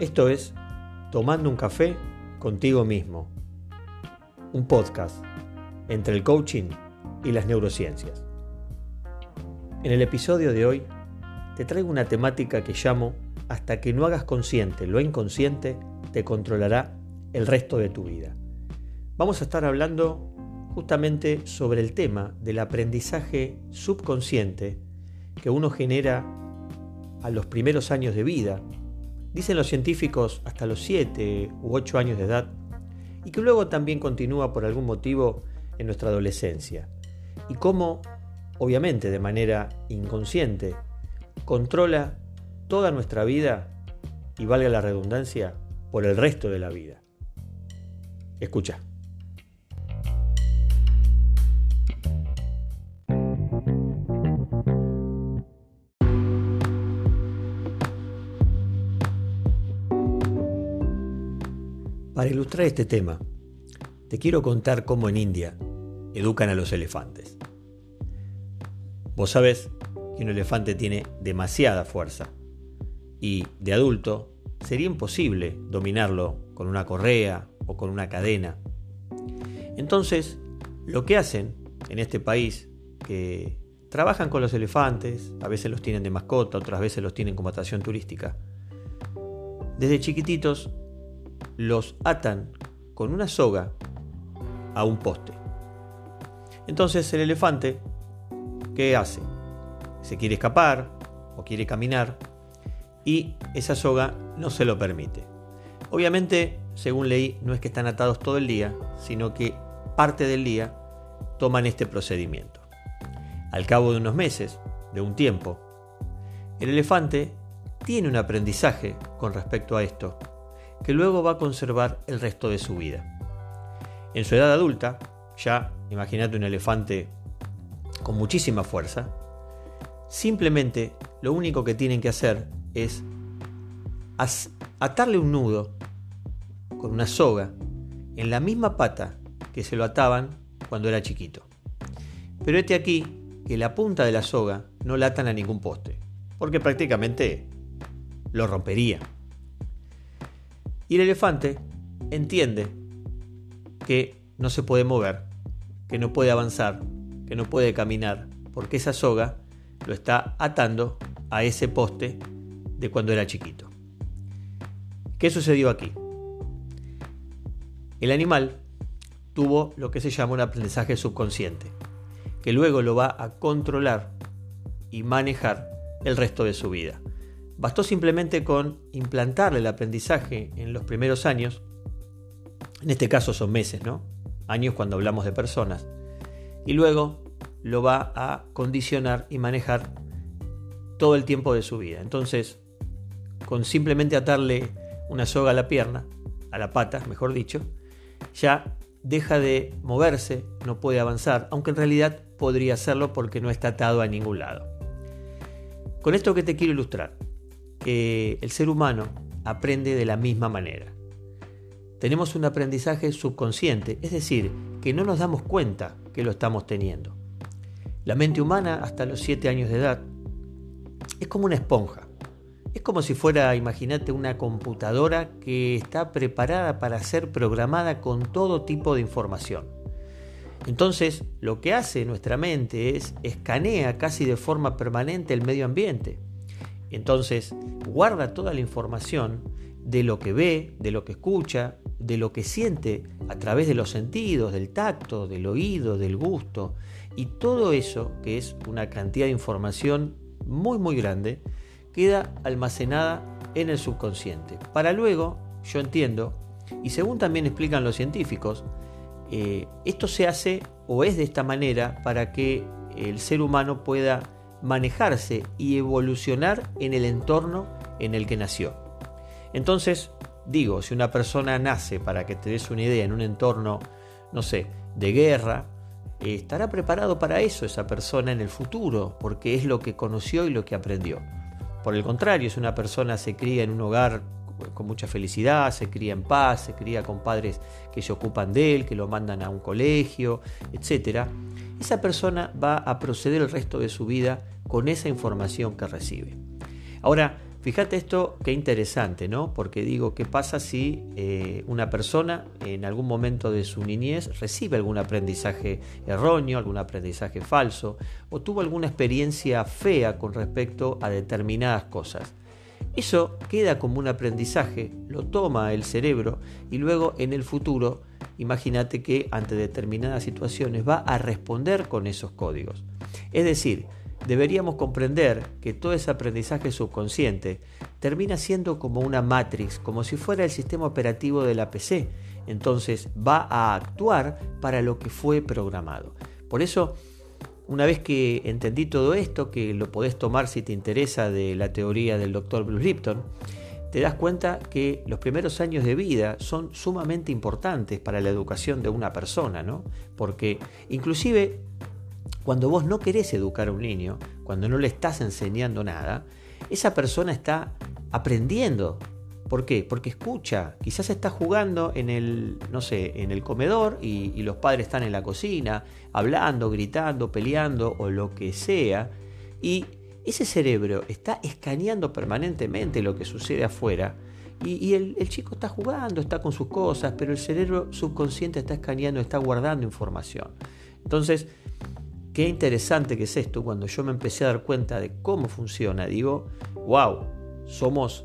Esto es Tomando un café contigo mismo, un podcast entre el coaching y las neurociencias. En el episodio de hoy te traigo una temática que llamo Hasta que no hagas consciente lo inconsciente, te controlará el resto de tu vida. Vamos a estar hablando justamente sobre el tema del aprendizaje subconsciente que uno genera a los primeros años de vida, dicen los científicos hasta los 7 u 8 años de edad, y que luego también continúa por algún motivo en nuestra adolescencia, y cómo, obviamente de manera inconsciente, controla toda nuestra vida, y valga la redundancia, por el resto de la vida. Escucha. Para ilustrar este tema, te quiero contar cómo en India educan a los elefantes. Vos sabés que un elefante tiene demasiada fuerza y de adulto sería imposible dominarlo con una correa o con una cadena. Entonces, lo que hacen en este país, que trabajan con los elefantes, a veces los tienen de mascota, otras veces los tienen como atracción turística, desde chiquititos los atan con una soga a un poste. Entonces el elefante, ¿qué hace? Se quiere escapar o quiere caminar y esa soga no se lo permite. Obviamente, según leí, no es que están atados todo el día, sino que parte del día toman este procedimiento. Al cabo de unos meses, de un tiempo, el elefante tiene un aprendizaje con respecto a esto que luego va a conservar el resto de su vida. En su edad adulta, ya imagínate un elefante con muchísima fuerza, simplemente lo único que tienen que hacer es atarle un nudo con una soga en la misma pata que se lo ataban cuando era chiquito. Pero este aquí que la punta de la soga no la atan a ningún poste, porque prácticamente lo rompería. Y el elefante entiende que no se puede mover, que no puede avanzar, que no puede caminar, porque esa soga lo está atando a ese poste de cuando era chiquito. ¿Qué sucedió aquí? El animal tuvo lo que se llama un aprendizaje subconsciente, que luego lo va a controlar y manejar el resto de su vida. Bastó simplemente con implantarle el aprendizaje en los primeros años, en este caso son meses, ¿no? Años cuando hablamos de personas, y luego lo va a condicionar y manejar todo el tiempo de su vida. Entonces, con simplemente atarle una soga a la pierna, a la pata, mejor dicho, ya deja de moverse, no puede avanzar, aunque en realidad podría hacerlo porque no está atado a ningún lado. Con esto que te quiero ilustrar, que el ser humano aprende de la misma manera. Tenemos un aprendizaje subconsciente, es decir, que no nos damos cuenta que lo estamos teniendo. La mente humana hasta los 7 años de edad es como una esponja. Es como si fuera, imagínate, una computadora que está preparada para ser programada con todo tipo de información. Entonces, lo que hace nuestra mente es escanea casi de forma permanente el medio ambiente entonces, guarda toda la información de lo que ve, de lo que escucha, de lo que siente a través de los sentidos, del tacto, del oído, del gusto. Y todo eso, que es una cantidad de información muy muy grande, queda almacenada en el subconsciente. Para luego, yo entiendo, y según también explican los científicos, eh, esto se hace o es de esta manera para que el ser humano pueda manejarse y evolucionar en el entorno en el que nació. Entonces, digo, si una persona nace, para que te des una idea, en un entorno, no sé, de guerra, eh, estará preparado para eso esa persona en el futuro, porque es lo que conoció y lo que aprendió. Por el contrario, si una persona se cría en un hogar con mucha felicidad, se cría en paz, se cría con padres que se ocupan de él, que lo mandan a un colegio, etc., esa persona va a proceder el resto de su vida con esa información que recibe. Ahora, Fíjate esto, qué interesante, ¿no? Porque digo, ¿qué pasa si eh, una persona en algún momento de su niñez recibe algún aprendizaje erróneo, algún aprendizaje falso, o tuvo alguna experiencia fea con respecto a determinadas cosas? Eso queda como un aprendizaje, lo toma el cerebro y luego en el futuro, imagínate que ante determinadas situaciones va a responder con esos códigos. Es decir, deberíamos comprender que todo ese aprendizaje subconsciente termina siendo como una matrix, como si fuera el sistema operativo de la PC. Entonces va a actuar para lo que fue programado. Por eso, una vez que entendí todo esto, que lo podés tomar si te interesa de la teoría del Dr. Bruce Lipton, te das cuenta que los primeros años de vida son sumamente importantes para la educación de una persona, ¿no? Porque inclusive cuando vos no querés educar a un niño, cuando no le estás enseñando nada, esa persona está aprendiendo. ¿Por qué? Porque escucha, quizás está jugando en el, no sé, en el comedor y, los padres están en la cocina, hablando, gritando, peleando o lo que sea, y ese cerebro está escaneando permanentemente lo que sucede afuera y, el, el, chico está jugando, está con sus cosas, pero el cerebro subconsciente está escaneando, está guardando información. Entonces, Qué interesante que es esto, cuando yo me empecé a dar cuenta de cómo funciona, digo, wow, somos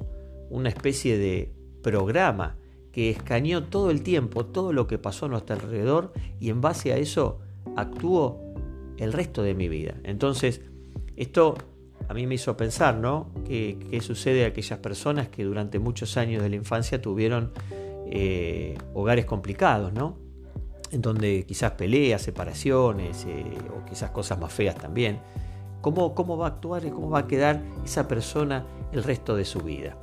una especie de programa que escaneó todo el tiempo, todo lo que pasó a nuestro alrededor y en base a eso actúo el resto de mi vida. Entonces, esto a mí me hizo pensar, ¿no? ¿Qué, sucede a aquellas personas que durante muchos años de la infancia tuvieron eh, hogares complicados, ¿no? en donde quizás peleas, separaciones eh, o quizás cosas más feas también, ¿cómo, cómo va a actuar y cómo va a quedar esa persona el resto de su vida.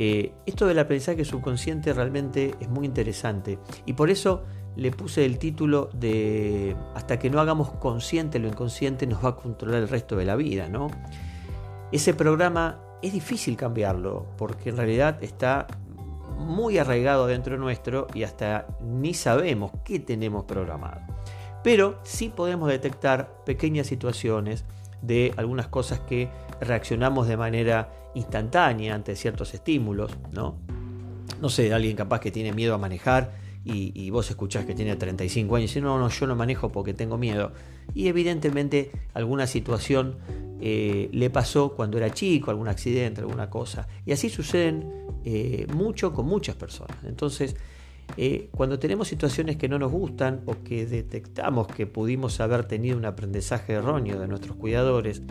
Eh, esto del aprendizaje subconsciente realmente es muy interesante y por eso le puse el título de hasta que no hagamos consciente lo inconsciente nos va a controlar el resto de la vida, ¿no? Ese programa es difícil cambiarlo porque en realidad está muy arraigado dentro nuestro y hasta ni sabemos qué tenemos programado. Pero sí podemos detectar pequeñas situaciones de algunas cosas que reaccionamos de manera instantánea ante ciertos estímulos, ¿no? No sé, alguien capaz que tiene miedo a manejar y, vos escuchás que tiene 35 años y dice, no, no, yo no manejo porque tengo miedo. Y evidentemente alguna situación eh, le pasó cuando era chico, algún accidente, alguna cosa. Y así suceden eh, mucho con muchas personas. Entonces, eh, cuando tenemos situaciones que no nos gustan o que detectamos que pudimos haber tenido un aprendizaje erróneo de nuestros cuidadores,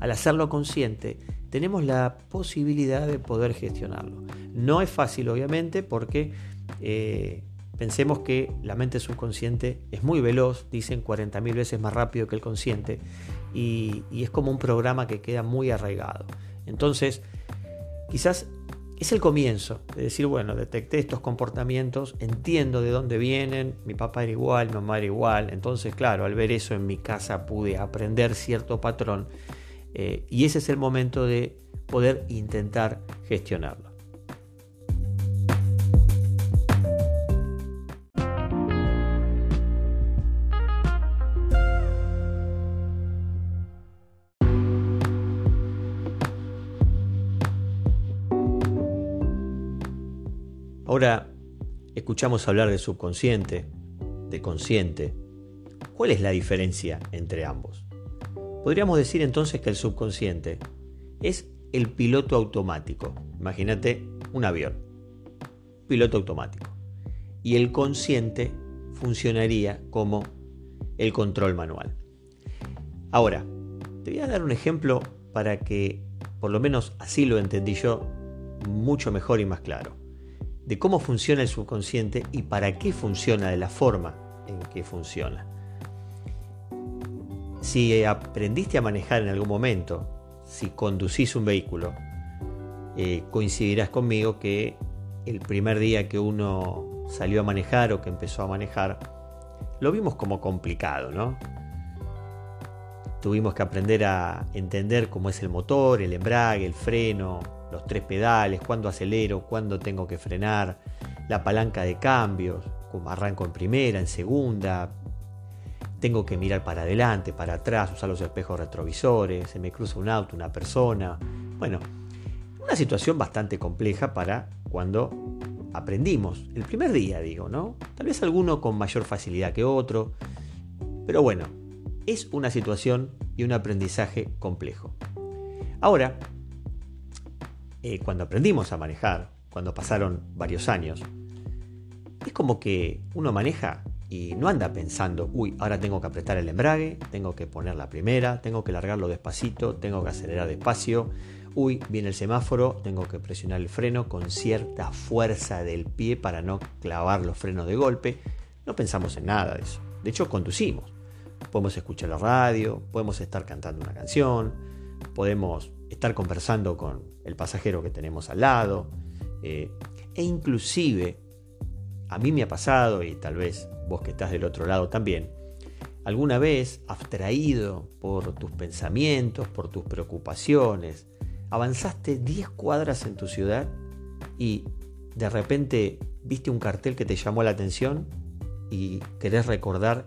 al hacerlo consciente, tenemos la posibilidad de poder gestionarlo. No es fácil, obviamente, porque eh, pensemos que la mente subconsciente es muy veloz, dicen 40.000 veces más rápido que el consciente, y, y es como un programa que queda muy arraigado. Entonces, quizás es el comienzo de decir, bueno, detecté estos comportamientos, entiendo de dónde vienen, mi papá era igual, mi mamá era igual, entonces claro, al ver eso en mi casa pude aprender cierto patrón eh, y ese es el momento de poder intentar gestionarlo. Ahora escuchamos hablar de subconsciente, de consciente. ¿Cuál es la diferencia entre ambos? Podríamos decir entonces que el subconsciente es el piloto automático. Imagínate un avión, piloto automático. Y el consciente funcionaría como el control manual. Ahora, te voy a dar un ejemplo para que, por lo menos así lo entendí yo, mucho mejor y más claro de cómo funciona el subconsciente y para qué funciona de la forma en que funciona. Si aprendiste a manejar en algún momento, si conducís un vehículo, eh, coincidirás conmigo que el primer día que uno salió a manejar o que empezó a manejar, lo vimos como complicado, ¿no? Tuvimos que aprender a entender cómo es el motor, el embrague, el freno, los tres pedales, cuándo acelero, cuándo tengo que frenar, la palanca de cambios, como arranco en primera, en segunda, tengo que mirar para adelante, para atrás, usar los espejos retrovisores, se me cruza un auto, una persona. Bueno, Una situación bastante compleja para cuando aprendimos. El primer día, digo, ¿no? Tal vez alguno con mayor facilidad que otro. Pero bueno, es una situación y un aprendizaje complejo. Ahora, eh, cuando aprendimos a manejar, cuando pasaron varios años, es como que uno maneja y no anda pensando, uy, ahora tengo que apretar el embrague, tengo que poner la primera, tengo que largarlo despacito, tengo que acelerar despacio, uy, viene el semáforo, tengo que presionar el freno con cierta fuerza del pie para no clavar los frenos de golpe. No pensamos en nada de eso. De hecho, conducimos. Podemos escuchar la radio, podemos estar cantando una canción, podemos estar conversando con el pasajero que tenemos al lado. Eh, e inclusive, a mí me ha pasado, y tal vez vos que estás del otro lado también, alguna vez abstraído por tus pensamientos, por tus preocupaciones, avanzaste 10 cuadras en tu ciudad y de repente viste un cartel que te llamó la atención y querés recordar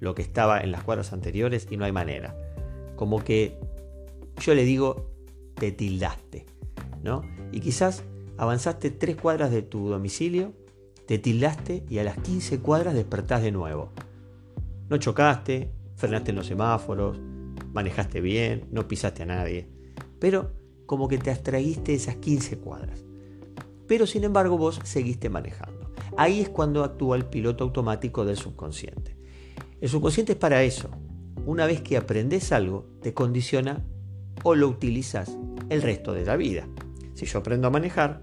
lo que estaba en las cuadras anteriores y no hay manera. Como que yo le digo, te tildaste, ¿no? Y quizás avanzaste 3 cuadras de tu domicilio te tildaste y a las 15 cuadras despertás de nuevo. No chocaste, frenaste en los semáforos, manejaste bien, no pisaste a nadie, pero como que te abstraíste esas 15 cuadras. Pero sin embargo vos seguiste manejando. Ahí es cuando actúa el piloto automático del subconsciente. El subconsciente es para eso. Una vez que aprendes algo, te condiciona o lo utilizas el resto de la vida. Si yo aprendo a manejar,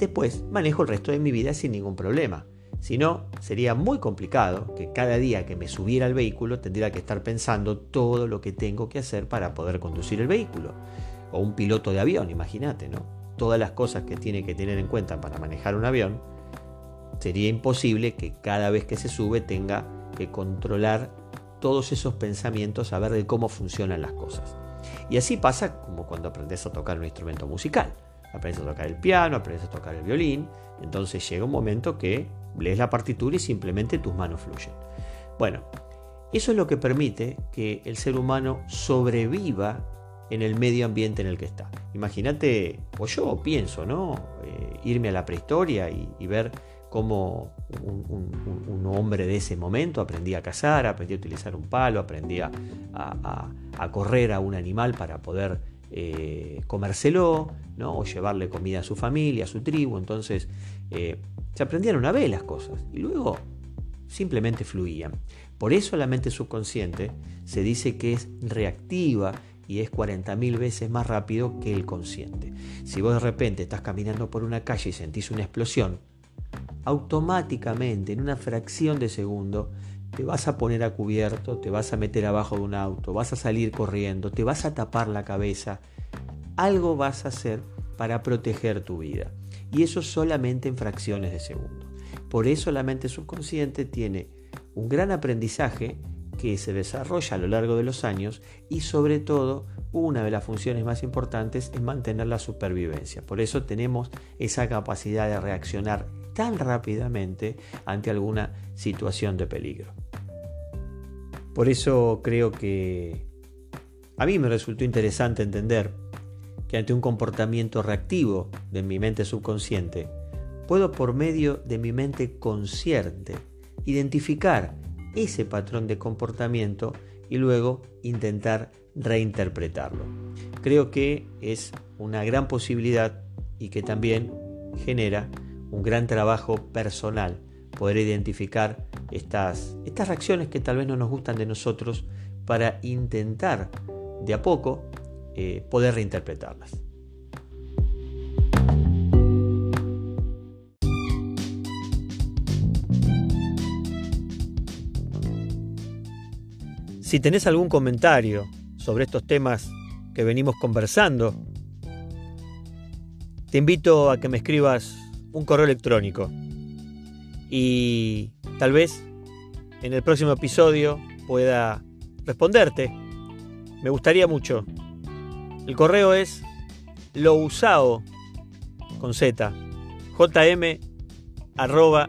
después manejo el resto de mi vida sin ningún problema. Si no, sería muy complicado que cada día que me subiera al vehículo tendría que estar pensando todo lo que tengo que hacer para poder conducir el vehículo. O un piloto de avión, imagínate, ¿no? Todas las cosas que tiene que tener en cuenta para manejar un avión, sería imposible que cada vez que se sube tenga que controlar todos esos pensamientos a ver de cómo funcionan las cosas. Y así pasa como cuando aprendes a tocar un instrumento musical aprendes a tocar el piano, aprendes a tocar el violín, entonces llega un momento que lees la partitura y simplemente tus manos fluyen. Bueno, eso es lo que permite que el ser humano sobreviva en el medio ambiente en el que está. Imagínate, o yo pienso, ¿no? Eh, irme a la prehistoria y, ver cómo un, hombre de ese momento aprendía a cazar, aprendía a utilizar un palo, aprendía a correr a un animal para poder eh, comérselo, ¿no? o llevarle comida a su familia, a su tribu. Entonces eh, se aprendieron a ver las cosas y luego simplemente fluían. Por eso la mente subconsciente se dice que es reactiva y es 40.000 veces más rápido que el consciente. Si vos de repente estás caminando por una calle y sentís una explosión, automáticamente en una fracción de segundo te vas a poner a cubierto, te vas a meter abajo de un auto, vas a salir corriendo, te vas a tapar la cabeza, algo vas a hacer para proteger tu vida. Y eso solamente en fracciones de segundo. Por eso la mente subconsciente tiene un gran aprendizaje que se desarrolla a lo largo de los años y sobre todo una de las funciones más importantes es mantener la supervivencia. Por eso tenemos esa capacidad de reaccionar tan rápidamente ante alguna situación de peligro. Por eso creo que a mí me resultó interesante entender que ante un comportamiento reactivo de mi mente subconsciente, puedo por medio de mi mente consciente identificar ese patrón de comportamiento y luego intentar reinterpretarlo. Creo que es una gran posibilidad y que también genera un gran trabajo personal poder identificar estas, estas reacciones que tal vez no nos gustan de nosotros para intentar de a poco eh, poder reinterpretarlas. Si tenés algún comentario sobre estos temas que venimos conversando, te invito a que me escribas un correo electrónico y tal vez en el próximo episodio pueda responderte. Me gustaría mucho. El correo es lousao con z jm arroba